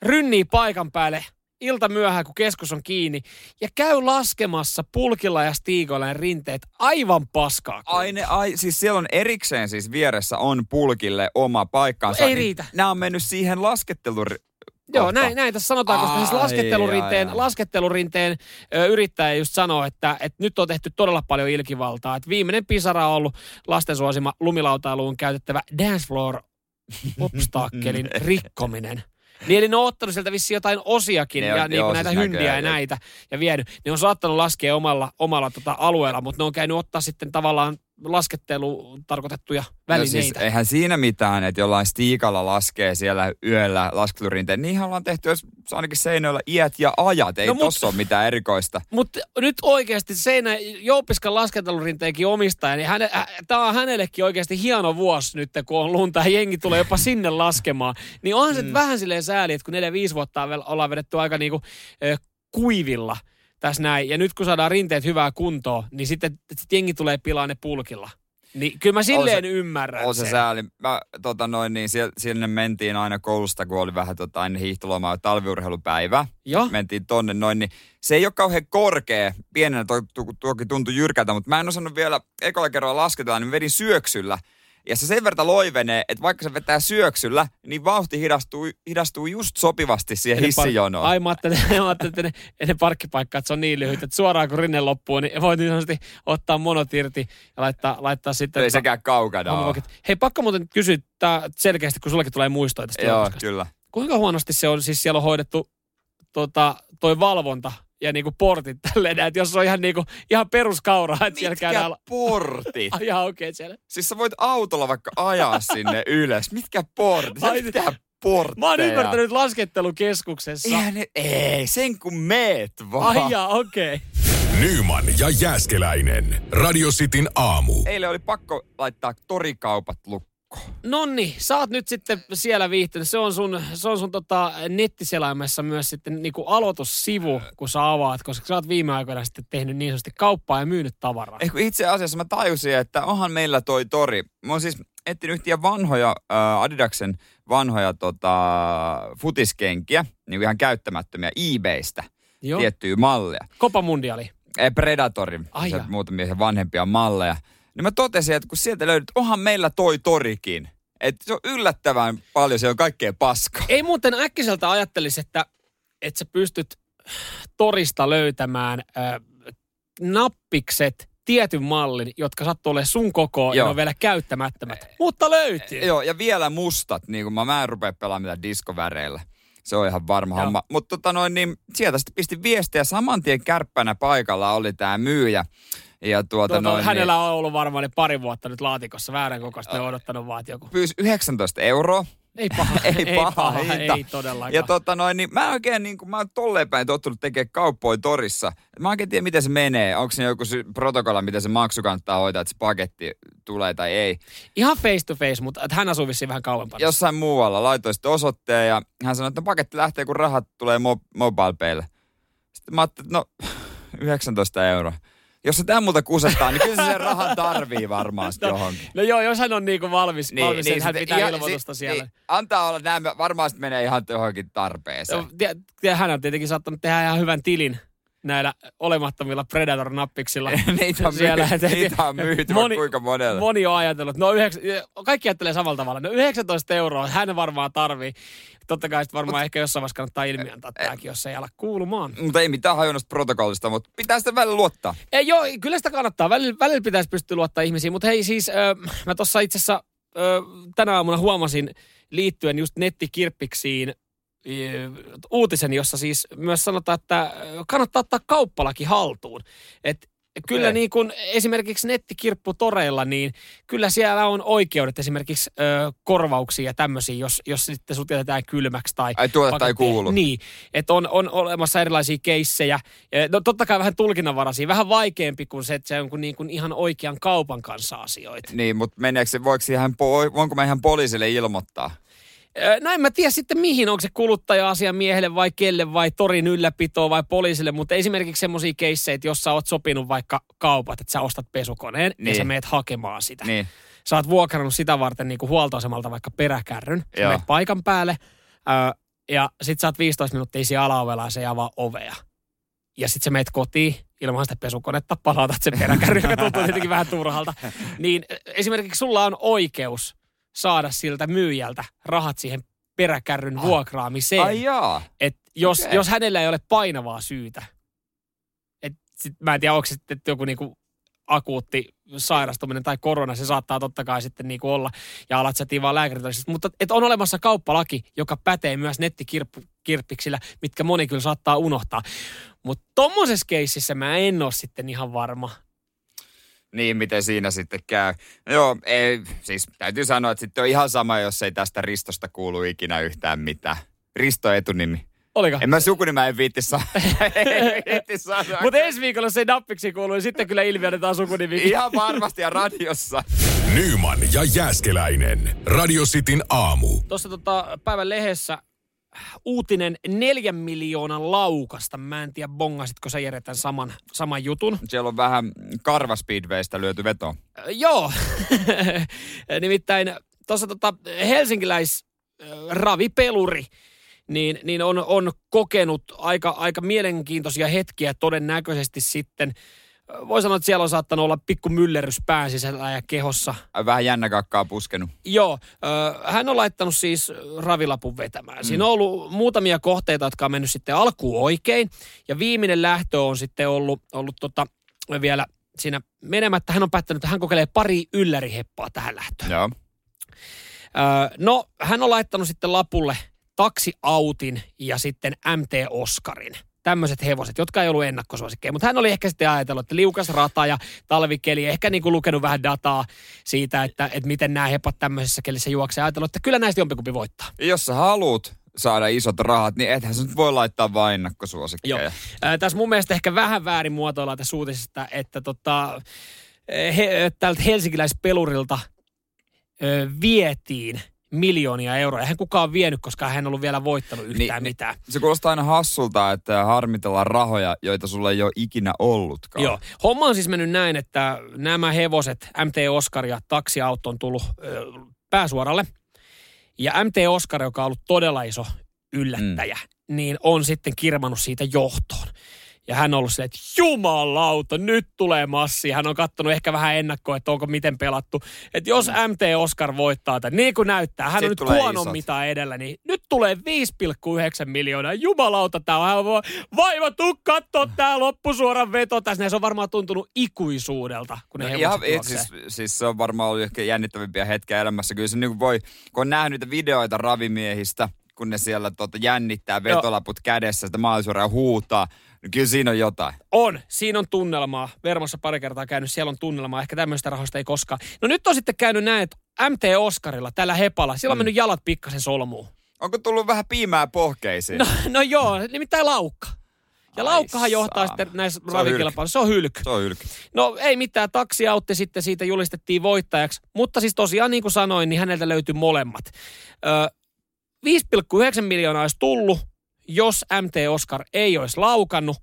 rynnii paikan päälle ilta myöhään, kun keskus on kiinni, ja käy laskemassa pulkilla ja stiikoilla ne rinteet aivan paskaa. Ai, ne, ai, siis siellä on erikseen siis vieressä on pulkille oma paikkansa. No ei niin riitä. Nämä on mennyt siihen laskettelun Joo, näin, näin tässä sanotaan, koska siis laskettelurinteen, ai, ai. laskettelurinteen ö, yrittäjä just sanoo, että, että nyt on tehty todella paljon ilkivaltaa. Että viimeinen pisara on ollut lasten suosima lumilautailuun käytettävä dance floor obstakkelin rikkominen. Niin eli ne on ottanut sieltä vissiin jotain osiakin Ne ja on- niin joo, kuin näitä siis hyndiä näköjään, ja näitä ja vienyt. Ne on saattanut laskea omalla, omalla tota alueella, mutta ne on käynyt ottaa sitten tavallaan lasketteluun tarkoitettuja No välineitä. siis eihän siinä mitään, että jollain stiikalla laskee siellä yöllä laskelurinteen. Niinhän ollaan tehty, jos ainakin seinöillä iät ja ajat. Ei No no, tossa ole mitään erikoista. Mutta nyt oikeasti Seinä Jouppiskan laskentelurinteenkin omistaja, niin häne, hä, tämä on hänellekin oikeasti hieno vuosi nyt, kun on lunta ja jengi tulee jopa sinne laskemaan. Niin onhan se mm. vähän silleen sääli, että kun 4-5 vuotta on vielä- ollaan vedetty aika niinku, ö, kuivilla, tässä näin. Ja nyt kun saadaan rinteet hyvää kuntoa, niin sitten sit jengi tulee pilaa ne pulkilla. Niin kyllä mä silleen se- ymmärrän On se sen. sääli. Mä, tota noin, niin siellä, sinne mentiin aina koulusta, kun oli vähän tota, ennen hiihtolomaa talviurheilupäivä. Joo. Mentiin tonne noin, niin se ei ole kauhean korkea. Pienenä to, to, toki tuntui jyrkältä, mutta mä en osannut vielä ekalla kerralla lasketella, niin vedin syöksyllä. Ja se sen verran loivenee, että vaikka se vetää syöksyllä, niin vauhti hidastuu, hidastuu just sopivasti siihen par- hissijonoon. Ai mä ajattelin, mä ajattelin että ne, ne parkkipaikka, että se on niin lyhyt, että suoraan kun rinne loppuu, niin voit niin sanotusti ottaa monot irti ja laittaa, laittaa sitten... ei sekään kaukana ole. Hei, pakko muuten kysyä tää selkeästi, kun sullekin tulee muistoja tästä Joo, kyllä. Kuinka huonosti se on, siis siellä on hoidettu tota, toi valvonta ja niinku portit tälleen, että jos on ihan, niinku, ihan peruskauraa, että siellä Mitkä käydään... portit? Ai ihan okei okay, siellä. Siis sä voit autolla vaikka ajaa sinne ylös. Mitkä portit? Ai- Mitä portteja? Mä oon ymmärtänyt laskettelukeskuksessa. Eihän ne, ei, sen kun meet vaan. Ai jaa, okei. Okay. Nyman ja Jääskeläinen. Radio Cityn aamu. Eilen oli pakko laittaa torikaupat lukkoon. Nonni, sä oot nyt sitten siellä viihtynyt. Se on sun, se on sun tota nettiselaimessa myös sitten niinku aloitussivu, kun sä avaat, koska sä oot viime aikoina sitten tehnyt niin sanotusti kauppaa ja myynyt tavaraa. Kun itse asiassa mä tajusin, että onhan meillä toi tori. Mä oon siis etsinyt yhtiä vanhoja äh, Adidaksen vanhoja tota, futiskenkiä, niin ihan käyttämättömiä eBaystä, Joo. tiettyjä malleja. Copa Mundiali. Eh, Predatorin, Ai muutamia vanhempia malleja. Niin mä totesin, että kun sieltä löydät, onhan meillä toi torikin. Että se on yllättävän paljon, se on kaikkea paskaa. Ei muuten äkkiseltä ajattelisi, että, että sä pystyt torista löytämään äh, nappikset tietyn mallin, jotka sattuu olemaan sun kokoa ja on vielä käyttämättömät. Mutta löytyy. Joo, ja vielä mustat, niin kuin mä, mä en rupea pelaamaan mitään diskoväreillä. Se on ihan varma Joo. homma. Mutta tota noin, niin sieltä sitten pisti viestiä. Saman tien kärppänä paikalla oli tämä myyjä. Ja tuota Tuota, noin, hänellä niin, on ollut varmaan ne pari vuotta nyt laatikossa väärän kokoista. Ne on odottanut vaan, joku. pyysi 19 euroa. Ei paha, Ei paha hinta. ei todellakaan. Ja tota noin, niin mä oikein niin kuin, mä oon tolleen päin tottunut tekemään kauppoja torissa. Mä oikein tiedä, miten se menee. Onko se joku sy- protokolla, miten se maksu kannattaa hoitaa, että se paketti tulee tai ei. Ihan face to face, mutta että hän asuu vissiin vähän kauempana. Jossain muualla laitoin sitten osoitteen ja hän sanoi, että paketti lähtee, kun rahat tulee mo- mobile. Sitten mä ajattelin, että no 19 euroa. Jos se tämän multa kusettaa, niin kyllä se sen rahan tarvii varmaan sitten johonkin. No joo, jos hän on niinku valmis, niin, valmis niin, hän pitää ihan- ilmoitusta si- siellä. Niin, antaa olla näin, varmaan sitten menee ihan johonkin tarpeeseen. No, hän on tietenkin saattanut tehdä ihan hyvän tilin näillä olemattomilla Predator-nappiksilla. niitä, on Siellä, myyty, niitä on myyty Moni- kuinka monelle. Moni on ajatellut, no yhdeksä, kaikki ajattelee samalla tavalla. No 19 euroa, hän varmaan tarvii. Totta kai sitten varmaan ehkä jossain vaiheessa kannattaa ilmi antaa tämäkin, jos ei ala kuulumaan. Mutta ei mitään hajonnosta protokollista, mutta pitää sitä välillä luottaa. Ei, joo, kyllä sitä kannattaa. Välillä, välillä pitäisi pystyä luottaa ihmisiin. Mutta hei siis, ö, mä tuossa itse asiassa ö, tänä aamuna huomasin liittyen just nettikirppiksiin uutisen, jossa siis myös sanotaan, että kannattaa ottaa kauppalaki haltuun. Et Kyllä Okei. niin kuin esimerkiksi nettikirpputoreilla, niin kyllä siellä on oikeudet esimerkiksi ö, korvauksia ja tämmöisiä, jos, jos sitten sut jätetään kylmäksi tai... Ai tuote tai kuulu. Niin, että on, on olemassa erilaisia keissejä. Ja No totta kai vähän tulkinnanvaraisia, vähän vaikeampi kuin se, että se on kuin niin kuin ihan oikean kaupan kanssa asioita. Niin, mutta meneekö se, voiko ihan, voinko mä ihan poliisille ilmoittaa? No en mä tiedä sitten mihin, onko se kuluttaja-asiamiehelle vai kelle vai torin ylläpitoon vai poliisille, mutta esimerkiksi semmoisia keissejä, että jos sä oot sopinut vaikka kaupat, että sä ostat pesukoneen niin. ja sä meet hakemaan sitä. Niin. Sä oot vuokrannut sitä varten niin kuin huoltoasemalta vaikka peräkärryn, sä menet paikan päälle ö, ja sit sä oot 15 minuuttia siellä alaovella ja se avaa ovea. Ja sit sä meet kotiin ilman sitä pesukonetta, palautat sen peräkärry, joka tuntuu tietenkin vähän turhalta. Niin esimerkiksi sulla on oikeus saada siltä myyjältä rahat siihen peräkärryn vuokraamiseen. Ai jaa. Et jos, Okei. jos hänellä ei ole painavaa syytä. Et sit, mä en tiedä, onko sitten joku niinku akuutti sairastuminen tai korona, se saattaa totta kai sitten niinku olla, ja alat sä vaan lääkäritodistus. Mutta et on olemassa kauppalaki, joka pätee myös nettikirppiksillä, mitkä moni kyllä saattaa unohtaa. Mutta tommosessa keississä mä en ole sitten ihan varma. Niin, miten siinä sitten käy. Joo, ei, siis täytyy sanoa, että sitten on ihan sama, jos ei tästä Ristosta kuulu ikinä yhtään mitään. Risto etunimi. Oliko? En mä sukunimä en viitti sanoa. Mutta ensi viikolla se nappiksi kuuluu, niin sitten kyllä ilmiöidetään sukunimi. Ihan varmasti ja radiossa. Nyman ja Jääskeläinen. Radio Cityn aamu. Tuossa tota, päivän lehdessä uutinen neljän miljoonan laukasta. Mä en tiedä, bongasitko sä Jere tämän saman, saman jutun. Siellä on vähän karvaspeedwaystä lyöty veto. Joo, nimittäin tuossa tota helsinkiläis ravipeluri, niin, niin on, on kokenut aika, aika mielenkiintoisia hetkiä todennäköisesti sitten. Voi sanoa, että siellä on saattanut olla pikku myllerys pään sisällä ja kehossa. Vähän jännä kakkaa puskenut. Joo, hän on laittanut siis ravilapun vetämään. Siinä on ollut muutamia kohteita, jotka on mennyt sitten alkuun oikein. Ja viimeinen lähtö on sitten ollut, ollut tota, vielä siinä menemättä. Hän on päättänyt, että hän kokeilee pari ylläriheppaa tähän lähtöön. Joo. No, hän on laittanut sitten lapulle taksiautin ja sitten MT Oskarin. Tämmöiset hevoset, jotka ei ollut ennakkosuosikkeja. Mutta hän oli ehkä sitten ajatellut, että liukas rata ja talvikeli, ehkä niin kuin lukenut vähän dataa siitä, että, että miten nämä hepat tämmöisessä kelissä juoksee. Ajatellut, että kyllä näistä jompikumpi voittaa. Ja jos sä haluut saada isot rahat, niin ethän sä nyt voi laittaa vain ennakkosuosikkeja. Joo. Ää, tässä mun mielestä ehkä vähän väärin muotoillaan tässä uutisesta, että tota, he, tältä helsinkiläispelurilta ö, vietiin miljoonia euroa. Eihän kukaan vienyt, koska hän ei ollut vielä voittanut yhtään Niin, mitään. Se kuulostaa aina hassulta, että harmitellaan rahoja, joita sulla ei ole ikinä ollutkaan. Joo. Homma on siis mennyt näin, että nämä hevoset, MT Oscar ja taksiauto on tullut ö, pääsuoralle. Ja MT Oscar, joka on ollut todella iso yllättäjä, mm. niin on sitten kirmannut siitä johtoon. Ja hän on ollut silleen, että jumalauta, nyt tulee massi. Hän on katsonut ehkä vähän ennakkoa, että onko miten pelattu. Että jos MT Oscar voittaa tämän, niin kuin näyttää, hän Sit on nyt huonon isot. mitä edellä, niin nyt tulee 5,9 miljoonaa. Jumalauta, tämä on aivan vaiva, tuu kattoo tää loppusuoran veto tässä. Se on varmaan tuntunut ikuisuudelta, kun ne No ihan, siis, siis se on varmaan ollut ehkä jännittävimpiä hetkiä elämässä. Kyllä se niin voi, kun on nähnyt niitä videoita ravimiehistä, kun ne siellä tota, jännittää vetolaput kädessä, sitä maalisuoraa huutaa, niin kyllä siinä on jotain. On, siinä on tunnelmaa. Vermossa pari kertaa käynyt, siellä on tunnelmaa. Ehkä tämmöistä rahoista ei koskaan. No nyt on sitten käynyt näin, että MT Oskarilla, tällä hepalla, sillä on mennyt jalat pikkasen solmuun. Onko tullut vähän piimää pohkeisiin? No, no joo, nimittäin laukka. Ja Ai laukkahan johtaa saana. sitten näissä ravikilpailuissa. Se on hylky. Se on ylki. No ei mitään, taksi autti sitten siitä julistettiin voittajaksi. Mutta siis tosiaan niin kuin sanoin, niin häneltä löytyi molemmat. Ö, 5,9 miljoonaa olisi tullut, jos MT Oscar ei olisi laukannut.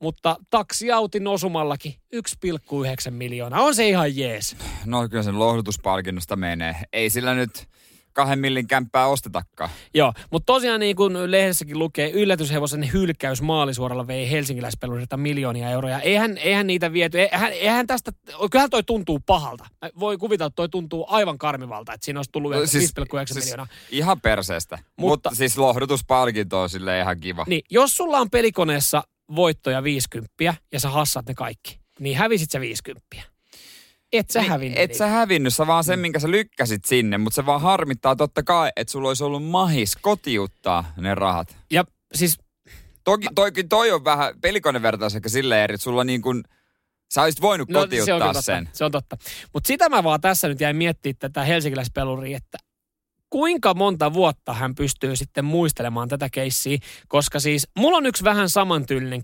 Mutta taksiautin osumallakin 1,9 miljoonaa. On se ihan jees. No kyllä sen lohdutuspalkinnosta menee. Ei sillä nyt kahden millin kämppää ostetakaan. Joo, mutta tosiaan niin kuin lehdessäkin lukee, yllätyshevosen hylkäys maalisuoralla vei helsinkiläispelurilta miljoonia euroja. Eihän, eihän niitä viety, eihän, eihän tästä, kyllähän toi tuntuu pahalta. Voi kuvitella, että toi tuntuu aivan karmivalta, että siinä olisi tullut vielä 5,9 miljoonaa. Ihan perseestä. Mutta, Mutta- Mutta siis lohdutuspalkinto on sille ihan kiva. Niin, jos sulla on pelikoneessa voittoja 50 ja sä hassat ne kaikki, niin hävisit sä 50. Et sä Niin, hävinnyt Et sä hävinnyt, sä vaan sen, minkä sä lykkäsit sinne, mutta se vaan harmittaa totta kai, että sulla olisi ollut mahis kotiuttaa ne rahat. Ja siis Toki, toi, toi on vähän, pelikonevertaus ehkä silleen eri, että sulla niin kuin, sä olisit voinut No, se on kotiuttaa kyllä totta. sen. Se on totta. Mutta sitä mä vaan tässä nyt jäin miettimään tätä helsinkiläispeluria, että kuinka monta vuotta hän pystyy sitten muistelemaan tätä keissiä, koska siis mulla on yksi vähän samantyylinen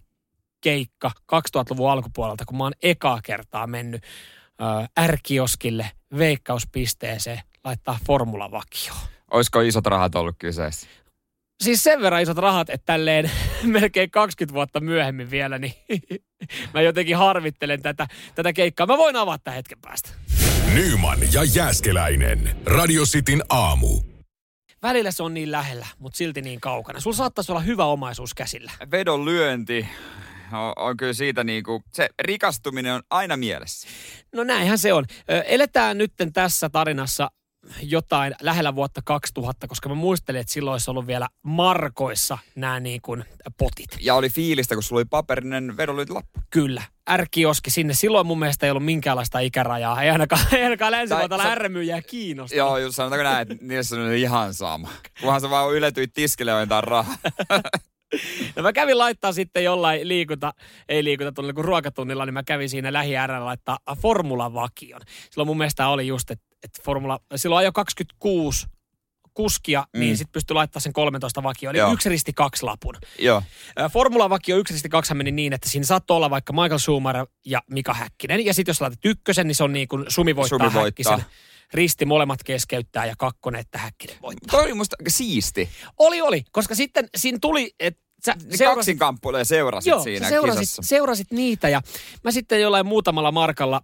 keikka 2000-luvun alkupuolelta, kun mä oon ekaa kertaa mennyt ö, R-kioskille veikkauspisteeseen laittaa formulavakioon. Olisiko isot rahat ollut kyseessä? Siis sen verran isot rahat, että tälleen melkein 20 vuotta myöhemmin vielä, niin mä jotenkin harvittelen tätä, tätä keikkaa. Mä voin avata tämän hetken päästä. Nyman ja Jääskeläinen. Radio Cityn aamu. Välillä se on niin lähellä, mutta silti niin kaukana. Sulla saattaisi olla hyvä omaisuus käsillä. Vedon lyönti on, on kyllä siitä niin kuin, se rikastuminen on aina mielessä. No näinhän se on. Eletään nytten tässä tarinassa jotain lähellä vuotta 2000, koska mä muistelin, että silloin olisi ollut vielä markoissa nämä niin kuin potit. Ja oli fiilistä, kun sulla oli paperinen vedonlyöntilappu. Kyllä. R-kioski sinne. Silloin mun mielestä ei ollut minkäänlaista ikärajaa. Ei ainakaan, ei ainakaan länsi Tai- sä- R-myyjää kiinnostaa. Joo, just sanotaanko näin, että niissä on ihan sama. Kunhan sä vaan yletyit tiskille ja rahaa. No mä kävin laittaa sitten jollain liikunta, ei liikunta tunnilla kuin ruokatunnilla, niin mä kävin siinä lähi laittaa formulavakion. Silloin mun mielestä oli just, että, että formula, silloin ajo 26 kuskia, mm. niin sitten pystyi laittaa sen 13 vakioon. Eli Joo. yksi risti kaksi lapun. Joo. Formulavakio yksi risti kaksi meni niin, että siinä saattoi olla vaikka Michael Schumacher ja Mika Häkkinen. Ja sitten jos laitat ykkösen, niin se on niin kuin Sumi voittaa, Sumi voittaa. Häkkisen. Risti molemmat keskeyttää ja kakkonen, että Häkkinen voittaa. Toi oli musta siisti. Oli, oli, koska sitten siinä tuli, että sä seurasit- kaksin kamppuilee seurasit Joo, siinä sä seurasit, kisassa. seurasit niitä ja mä sitten jollain muutamalla markalla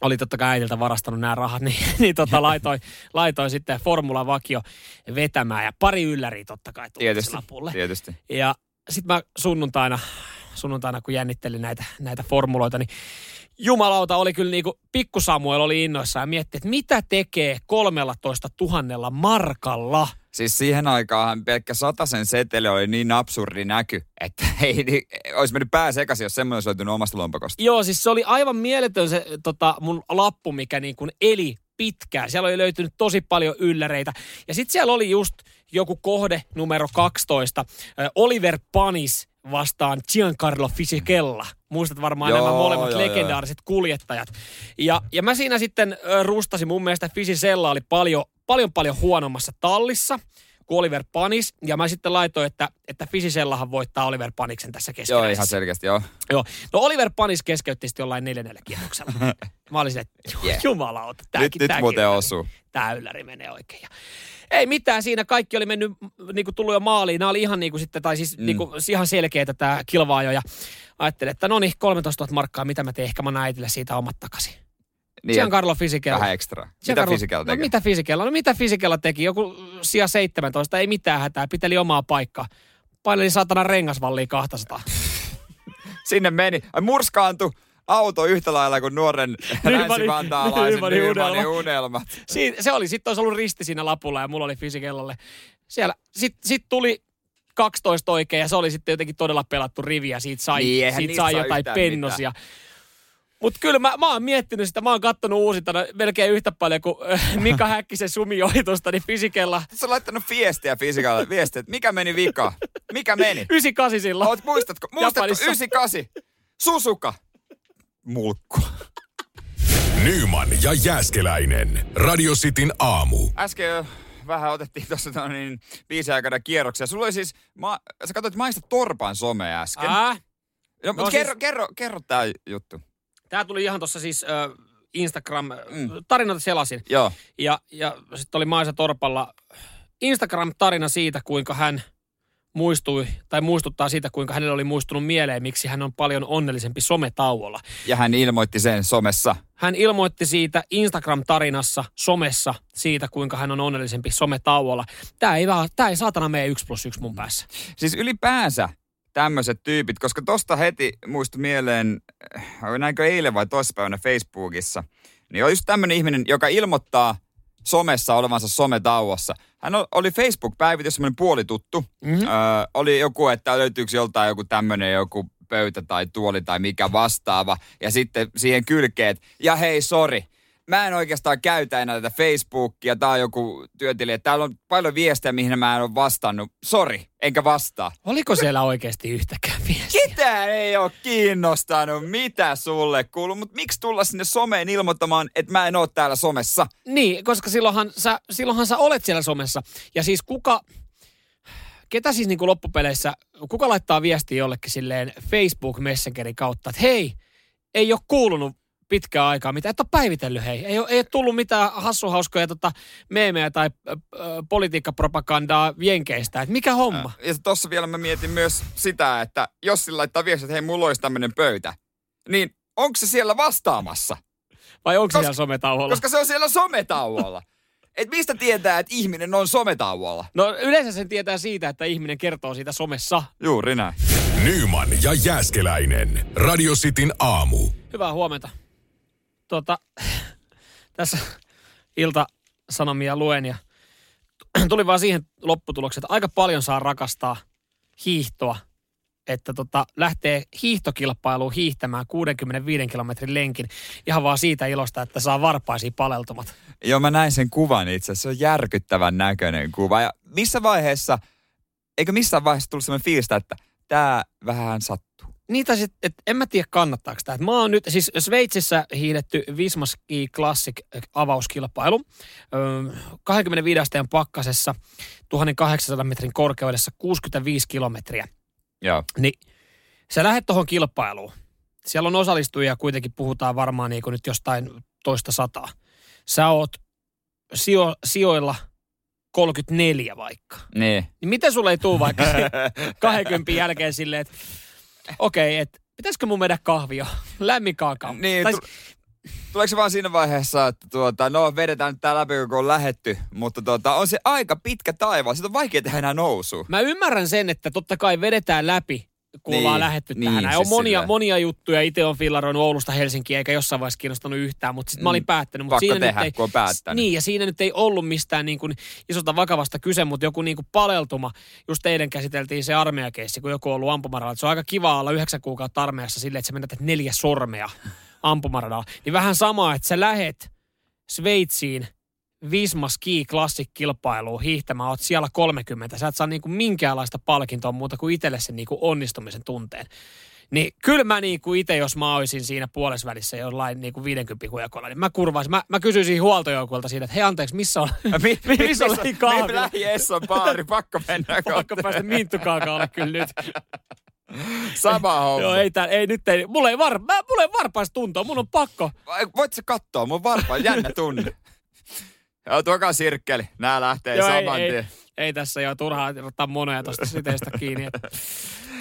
oli totta kai äidiltä varastanut nämä rahat, niin, niin tota, laitoin, laitoin sitten Formula Vakio vetämään ja pari ylläriä totta kai tuli Tietysti, lapulle. tietysti. Ja sitten mä sunnuntaina, sunnuntaina kun jännittelin näitä, näitä formuloita, niin jumalauta oli kyllä niinku, pikku Samuel oli innoissaan ja mietti, että mitä tekee 13 000 markalla. Siis siihen aikaan pelkkä sen seteli oli niin absurdi näky, että ei, niin, olisi mennyt pää sekaisin, jos semmoinen olisi löytynyt omasta lompakosta. Joo, siis se oli aivan mieletön se tota, mun lappu, mikä niin kuin eli pitkään. Siellä oli löytynyt tosi paljon ylläreitä. Ja sitten siellä oli just joku kohde numero 12, äh, Oliver Panis vastaan Giancarlo Fisichella. Muistat varmaan Joo, nämä molemmat joo, legendaariset kuljettajat. Ja, ja mä siinä sitten rustasin, mun mielestä Fisicella oli paljon, paljon paljon huonommassa tallissa kuin Oliver Panis. Ja mä sitten laitoin, että, että Fisisellahan voittaa Oliver Paniksen tässä Joo, keskeisessä. ihan selkeästi, joo. Joo. No Oliver Panis keskeytti sitten jollain neljännellä kierroksella. Mä olin silleen, että Yeah. jumalauta, Nyt, tääkin, nyt tääkin muuten ylläri. osuu. Tää ylläri menee oikein. Ja ei mitään siinä, kaikki oli mennyt niin kuin tullut jo maaliin. Nämä oli ihan niin kuin sitten, tai siis mm. niin kuin, ihan selkeitä tämä kilvaajo. Ja ajattelin, että no niin, 13 000 markkaa, mitä mä teen, ehkä mä annan äitille siitä omat takaisin. Niin, Giancarlo Fisichella. vähän ekstra. Mitä Giancarlo- Fisikalla No mitä Fisichella? No mitä Fisichella teki? Joku sija 17, ei mitään hätää, piteli omaa paikkaa. Paineli saatana rengasvalliin 200. Sinne meni. Ai murskaantui auto yhtä lailla kuin nuoren länsivantaalaisen Nymanin unelma. unelmat. Siin, se oli, sitten olisi ollut risti siinä lapulla ja mulla oli Fisikellalle. Siellä, sitten sit tuli 12 oikein ja se oli sitten jotenkin todella pelattu rivi ja siitä sai, Niin, siitä sai saa jotain pennosia. Mutta kyllä mä, mä oon miettinyt sitä, mä oon kattonut uusintana melkein yhtä paljon kuin äh, Mika Häkkisen sumioitusta, niin Fisikella Sä laittanut viestiä Fisikalle, viestiä, että mikä meni vika? Mikä meni? 98 sillä. Oot, muistatko? Muistatko? Japanissa. 98. Susuka. Mulkku. Nyman ja Jääskeläinen. Radio Cityn aamu. Äsken vähän otettiin tuossa no niin, biisin aikana kierroksia. Sulla oli siis, ma, sä katsoit Maista Torpan somea äsken. Ää, no, no kerro, siis- kerro, kerro tää juttu. tää tuli ihan tuossa siis äh, Instagram, Mm. mm. tarinata selasin. Joo. Ja, ja sitten oli Maisa Torpalla Instagram-tarina siitä, kuinka hän muistui, tai muistuttaa siitä, kuinka hänellä oli muistunut mieleen, miksi hän on paljon onnellisempi sometauolla. Ja hän ilmoitti sen somessa. Hän ilmoitti siitä Instagram-tarinassa, somessa, siitä, kuinka hän on onnellisempi sometauolla. Tämä ei, vaan- tää ei saatana mene yksi plus yksi mun päässä. Siis ylipäänsä tämmöiset tyypit, koska tosta heti muistui mieleen, äh, näinkö eilen vai toissapäivänä Facebookissa, niin on just tämmöinen ihminen, joka ilmoittaa somessa olevansa sometauossa. Hän o- oli Facebook-päivitys, semmoinen puolituttu. Mm-hmm. Öö, oli joku, että löytyykö joltain joku tämmöinen joku pöytä tai tuoli tai mikä vastaava. Ja sitten siihen kylkeet, ja hei, sori. Mä en oikeastaan käytä enää tätä Facebookia. Tää on joku työtili, että täällä on paljon viestejä, mihin mä en ole vastannut. Sori, enkä vastaa. Oliko siellä oikeasti yhtäkään viestiä? Ketään ei ole kiinnostanut, mitä sulle kuuluu, mutta miksi tulla sinne someen ilmoittamaan, että mä en oo täällä somessa? Niin, koska silloinhan sä, silloinhan sä olet siellä somessa. Ja siis kuka, ketä siis niin kuin loppupeleissä, kuka laittaa viestiä jollekin silleen Facebook Messengerin kautta, että hei, ei ole kuulunut pitkään aikaa mitä, et ole päivitellyt hei. Ei ole, ei ole tullut mitään hassuhauskoja tota, meemejä tai ö, politiikkapropagandaa jenkeistä. Et mikä homma? Ja tossa vielä mä mietin myös sitä, että jos sillä laittaa viestiä, että hei, mulla olisi tämmöinen pöytä, niin onko se siellä vastaamassa? Vai onko se siellä sometauolla? Koska se on siellä sometauolla. Et mistä tietää, että ihminen on sometauolla? No yleensä sen tietää siitä, että ihminen kertoo siitä somessa. Juuri näin. Nyman ja Jääskeläinen. Radio Cityn aamu. Hyvää huomenta. Tota, tässä iltasanomia luen ja tuli vaan siihen lopputulokseen, että aika paljon saa rakastaa hiihtoa, että tota, lähtee hiihtokilpailuun hiihtämään 65 kilometrin lenkin ihan vaan siitä ilosta, että saa varpaisiin paleltumat. Joo, mä näin sen kuvan itse asiassa. Se on järkyttävän näköinen kuva. Ja missä vaiheessa, eikö missään vaiheessa tullut sellainen fiilistä, että tämä vähän sattuu? Niitä sit, et en mä tiedä kannattaako sitä. Et Mä oon nyt, siis Sveitsissä hiidetty Vismaski Classic avauskilpailu. Öö, 25 asteen pakkasessa, 1800 metrin korkeudessa, 65 kilometriä. Joo. Niin sä lähdet tuohon kilpailuun. Siellä on osallistujia, kuitenkin puhutaan varmaan niin nyt jostain toista sataa. Sä oot sijo, sijoilla 34 vaikka. Niin. Niin miten sulle ei tule vaikka se 20 jälkeen silleen, että okei, okay, että pitäisikö mun mennä kahvia? Lämmin kakao. Niin, Tai, tu- Tuleeko se vaan siinä vaiheessa, että tuota, no vedetään nyt tää läpi, kun on lähetty, mutta tuota, on se aika pitkä taivaal. Siitä on vaikea tehdä enää nousu. mä ymmärrän sen, että totta kai vedetään läpi, kun Niin, ollaan lähetty niin, tähän. Näin on monia, monia juttuja. Itse on fillaroinut Oulusta Helsinkiin, eikä jossain vaiheessa kiinnostanut yhtään, mutta sitten mä olin Mm, päättänyt. Mutta siinä tehdä, nyt ei, kun on päättänyt. Niin, ja siinä nyt ei ollut mistään niin kuin isosta vakavasta kyse, mutta joku niin kuin paleltuma. Just teidän käsiteltiin se armeijakeissi, kun joku on ollut ampumaradalla. Se on aika kiva olla yhdeksän kuukautta armeijassa silleen, että sä menetät neljä sormea ampumaradalla. Niin vähän sama, että sä lähet Sveitsiin Visma Ski Classic-kilpailuun hiihtämään, oot siellä 30. Sä et saa niinku minkäänlaista palkintoa muuta kuin itselle sen niinku onnistumisen tunteen. Niin kyllä mä niinku itse, jos mä olisin siinä puolesvälissä jollain niinku 50 hujakolla, niin mä kurvaisin. Mä, mä kysyisin huoltojoukolta siitä, että hei anteeksi, missä on, Mi- missä on lähikahvila? Lähi Esson baari, pakko mennä Pakko päästä minttukaakaalle kyllä nyt. Sama homma. Joo, ei, tää, ei nyt ei. Mulla ei, var, mä, mulla ei varpaista tuntoa, mun on pakko. Voit sä katsoa, mun varpaa jännä tunne. Joo, tuokaa sirkkeli. Nää lähtee Joo, ei, saman ei, tien. ei, tässä jo turhaa ottaa monoja tosta siteistä kiinni. Että,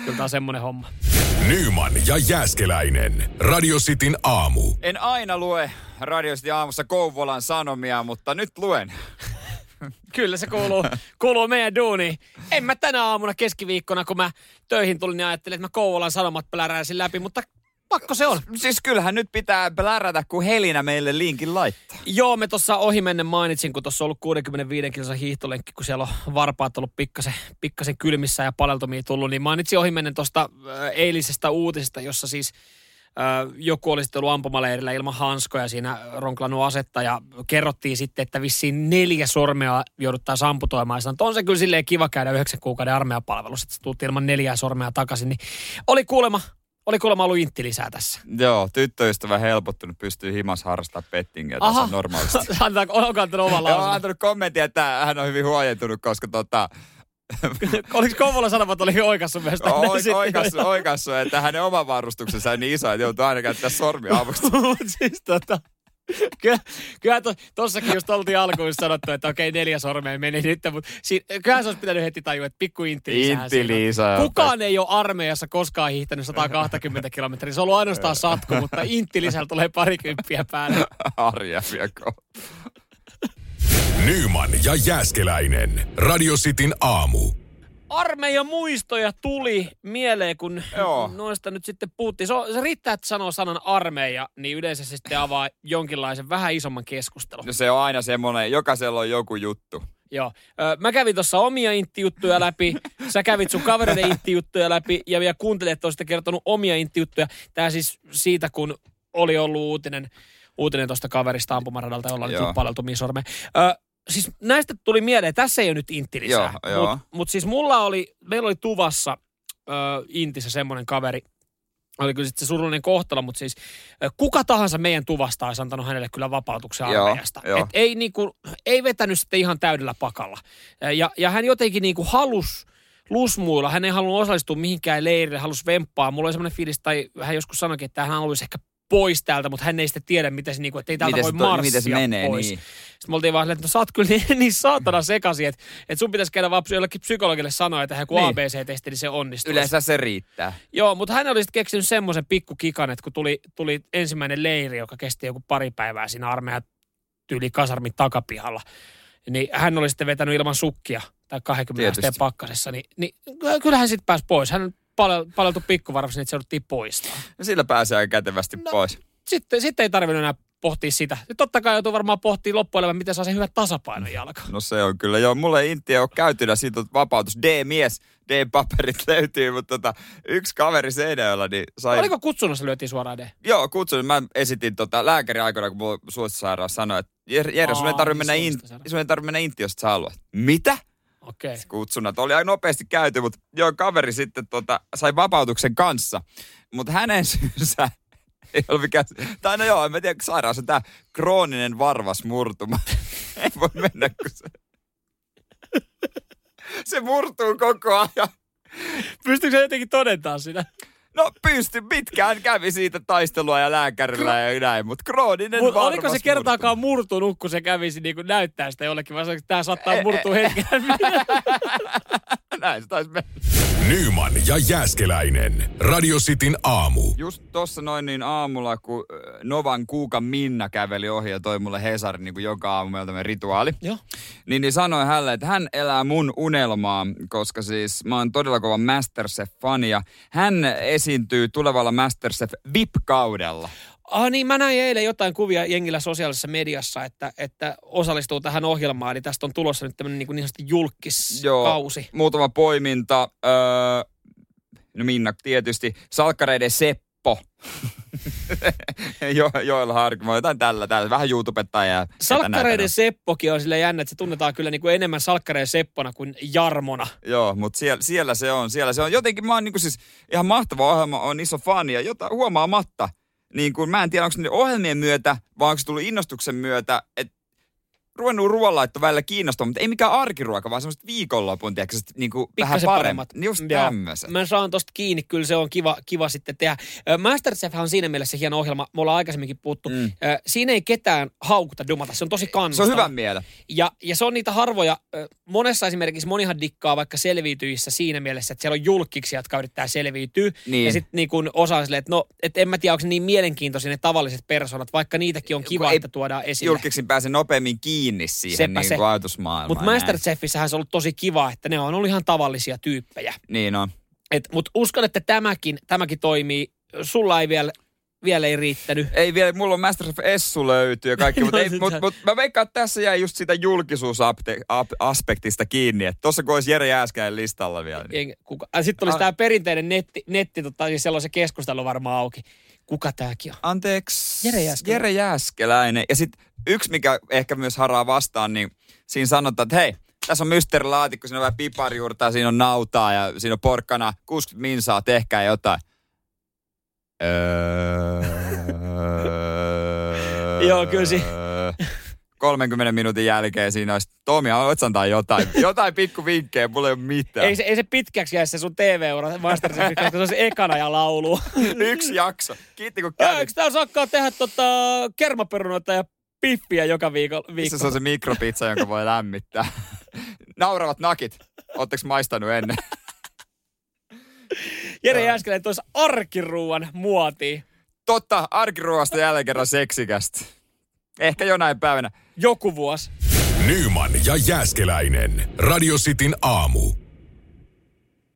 kyllä tää on semmonen homma. Nyman ja Jääskeläinen. Radio Cityn aamu. En aina lue radiosti aamussa Kouvolan sanomia, mutta nyt luen. Kyllä se kuuluu, kuuluu meidän duuniin. En mä tänä aamuna keskiviikkona, kun mä töihin tulin, niin ajattelin, että mä Kouvolan sanomat pläräisin läpi, mutta pakko se on. Siis kyllähän nyt pitää plärätä, kun Helinä meille linkin laittaa. Joo, me tuossa ohimennen mainitsin, kun tuossa on ollut 65 kilsan hiihtolenkki, kun siellä on varpaat ollut pikkasen, pikkasen kylmissä ja paleltumia tullut, niin mainitsin ohimennen tuosta eilisestä uutisesta, jossa siis äh, joku oli sitten ollut ampumaleirillä ilman hanskoja siinä ronklannut asetta ja kerrottiin sitten, että vissiin neljä sormea jouduttaisiin amputoimaan. Ja sanoin, että on se kyllä silleen kiva käydä yhdeksän kuukauden armeijapalvelus, että se tultiin ilman neljää sormea takaisin. Niin oli kuulemma, oli kuulemma ollut intti lisää tässä. Joo, tyttöystävä helpottunut, pystyy himas harrastamaan pettingiä Aha. tässä normaalisti. Antaako, onko antanut oman Joo, on antanut kommentin, että hän on hyvin huojentunut, koska tota, Oliko Kouvolan Sanomat oli oikassu myös tänne Oi, sitten? oikassu, oikassu, että hänen oma varustuksensa on niin iso, että joutuu aina käyttää sormia avuksi. Siis tota, kyllä, kyllä to, tossakin just oltiin alkuun sanottu, että okei neljä sormea meni nyt, mutta si, kyllähän se olisi pitänyt heti tajua, että pikku intti lisää. Kukaan ei ole armeijassa koskaan hiihtänyt 120 kilometriä. Se on ollut ainoastaan satku, mutta intti tulee parikymppiä päälle. Arja Fieko. Nyman ja Jääskeläinen. Radio Cityn aamu. Armeijan muistoja tuli mieleen, kun Joo. noista nyt sitten puhuttiin. Se, on, se riittää, että sanoo sanan armeija, niin yleensä se sitten avaa jonkinlaisen vähän isomman keskustelun. No se on aina semmoinen, jokaisella on joku juttu. Joo. Ö, mä kävin tuossa omia inttijuttuja läpi, sä kävit sun kavereiden inttijuttuja läpi ja vielä kuuntelijat on sitten kertonut omia inttijuttuja. Tää siis siitä, kun oli ollut uutinen, uutinen tuosta kaverista ampumaradalta, jolla oli Joo. kippailutumia sormeja. Siis näistä tuli mieleen, tässä ei ole nyt intti lisää. Joo, joo. Mutta mut siis mulla oli, meillä oli tuvassa ö, intissä semmoinen kaveri, oli kyllä sitten se surullinen kohtalo, mutta siis kuka tahansa meidän tuvasta olisi antanut hänelle kyllä vapautuksen armeijasta. joo. Et ei, niinku, ei vetänyt sitten ihan täydellä pakalla. Ja, ja hän jotenkin niinku halus lusmuilla. Hän ei halunnut osallistua mihinkään leirille, halus vemppaa. Mulla oli semmoinen fiilis, tai hän joskus sanoikin, että hän haluaisi ehkä pois täältä, mutta hän ei sitten tiedä, miten se, niinku, että ei täältä Miten voi se to- marssia miten se menee, pois. niin. Sitten me oltiin vaan että no, sä oot kyllä niin, niin saatana sekaisin, että, että sun pitäisi käydä vaan jollekin psykologille sanoa, että kun Niin. ABC-testi, niin se onnistuu. Yleensä se riittää. Joo, mutta hän oli sitten keksinyt semmoisen pikkukikan, että kun tuli, tuli ensimmäinen leiri, joka kesti joku pari päivää siinä armeijan tyyli kasarmin takapihalla, niin hän oli sitten vetänyt ilman sukkia tai 20 Tietysti. asteen pakkasessa, niin, niin kyllähän sitten pääsi pois. Hän paljon, paljon pikkuvarmasti, että se jouduttiin poistaa. Ja sillä pääsee aika kätevästi No. pois. Sitten, sitten ei tarvinnut enää pohtia sitä. Ja totta kai joutuu varmaan pohtimaan loppuelämän, miten saa sen hyvän tasapainon jalkaan. No se on kyllä. Joo, mulla ei intti ole käytynä, siitä on vapautus. D-mies, D-paperit löytyy, mutta tota, yksi kaveri Seinäjoella, niin sai... Oliko kutsunnossa lyötiin suoraan D? Joo, kutsun. Mä esitin tota, lääkäri aikoina, kun mulla suosisairaus sanoi, että Jere, Jere sun ei tarvitse niin mennä, in, tarvitse mennä intti, jos sä haluat. Mitä? Okei. Okay. Kutsunnat oli aika nopeasti käyty, mutta joo, kaveri sitten tota, sai vapautuksen kanssa. Mutta hänen syynsä ei ole mikään... Tai no joo, en mä tiedä, sairaus on tää krooninen varvasmurtuma. ei voi mennä, kun se... se murtuu koko ajan. Pystyykö se jotenkin todentaa sitä? No pysty, pitkään kävi siitä taistelua ja lääkärillä ja näin, mutta krooninen Mut oliko se kertaakaan murtunut, kun se kävisi niin kuin näyttää sitä jollekin, että tämä saattaa murtua hetken? näin se taisi mennä. Nyman ja Jääskeläinen. Radio Cityn aamu. Just tossa noin niin aamulla, kun Novan Kuuka Minna käveli ohi ja toi mulle Hesarin niin kuin joka aamu meiltä rituaali. Joo. Niin, niin sanoi hänelle, että hän elää mun unelmaa, koska siis mä oon todella kova Masterchef-fani ja hän esiintyy tulevalla Masterchef VIP-kaudella. Ah niin, mä näin eilen jotain kuvia jengillä sosiaalisessa mediassa, että, että osallistuu tähän ohjelmaan, niin tästä on tulossa nyt tämmöinen niin, niin sanotusti julkiskausi. Joo, muutama poiminta. Öö, no Minna tietysti. Salkkareiden Seppo. jo, Joella Harkimo, jotain tällä, tällä. Vähän YouTubetta ja... Salkkareiden Seppokin on sille jännä, että se tunnetaan kyllä niin kuin enemmän Salkkareiden Seppona kuin Jarmona. Joo, mutta siellä, siellä, se on. Siellä se on. Jotenkin mä oon niin kuin siis ihan mahtava ohjelma, on iso fani ja jota, huomaamatta – niin kuin, mä en tiedä, onko ne ohjelmien myötä, vai onko se tullut innostuksen myötä, että ruvennut ruoanlaitto välillä kiinnostaa, mutta ei mikään arkiruoka, vaan semmoista viikonlopun, tiedätkö, niin kuin vähän paremmat. Niin just tämmöiset. Mä saan tosta kiinni, kyllä se on kiva, kiva sitten tehdä. Masterchef on siinä mielessä hieno ohjelma, me ollaan aikaisemminkin puhuttu. Mm. Siinä ei ketään haukuta dumata, se on tosi kannustava. Se on hyvä miele. Ja, ja se on niitä harvoja, monessa esimerkiksi monihan dikkaa vaikka selviytyissä siinä mielessä, että siellä on julkiksi, jotka yrittää selviytyä. Niin. Ja sitten niin kun osaa silleen, että no, et en mä tiedä, onko ne niin mielenkiintoisia ne tavalliset persoonat, vaikka niitäkin on kiva, että tuodaan esille. Julkiksin pääsee nopeammin kiinni kiinni siihen Sepä niin se. kuin ajatusmaailmaan. Mutta Masterchefissähän se on ollut tosi kiva, että ne on ollut ihan tavallisia tyyppejä. Niin on. Mutta uskon, että tämäkin, tämäkin toimii. Sulla ei vielä vielä ei riittänyt. Ei vielä, mulla on Masterchef Essu löytyy ja kaikki, no, mutta mut, mut, mä veikkaan, että tässä jäi just sitä julkisuusaspektista kiinni, että tossa kun olisi Jere Jääskäinen listalla vielä. Niin. Sitten olisi tämä perinteinen netti, netti tota, siis sellainen keskustelu varmaan auki. Kuka tämäkin on? Anteeksi. Jere Jääskeläinen. Jere Jääskeläinen. Ja sitten yksi, mikä ehkä myös haraa vastaan, niin siinä sanotaan, että hei, tässä on mysteerilaatikko, siinä on vähän piparijuurtaa, siinä on nautaa ja siinä on porkkana, 60 minsaa, tehkää jotain. Öö, Joo, kyllä 30 minuutin jälkeen siinä olisi, Tomi, haluatko antaa jotain, jotain pikku vinkkejä, mulla ei ole mitään. Ei se, ei se pitkäksi jää se sun TV-ura Masterchef, koska se olisi ekana ja laulu. Yksi jakso. Kiitti kun kävit. Eikö täällä saakkaan tehdä tota kermaperunoita ja piffiä joka viikko? viikko? Se on se mikropizza, jonka voi lämmittää. Nauravat nakit. Oletteko maistanut ennen? Jere Jääskeläinen toisi arkiruuan muotiin. Totta, arkiruoasta jälleen kerran seksikästä. Ehkä jonain päivänä. Joku vuosi. Nyman ja Jääskeläinen. Radio Cityn aamu.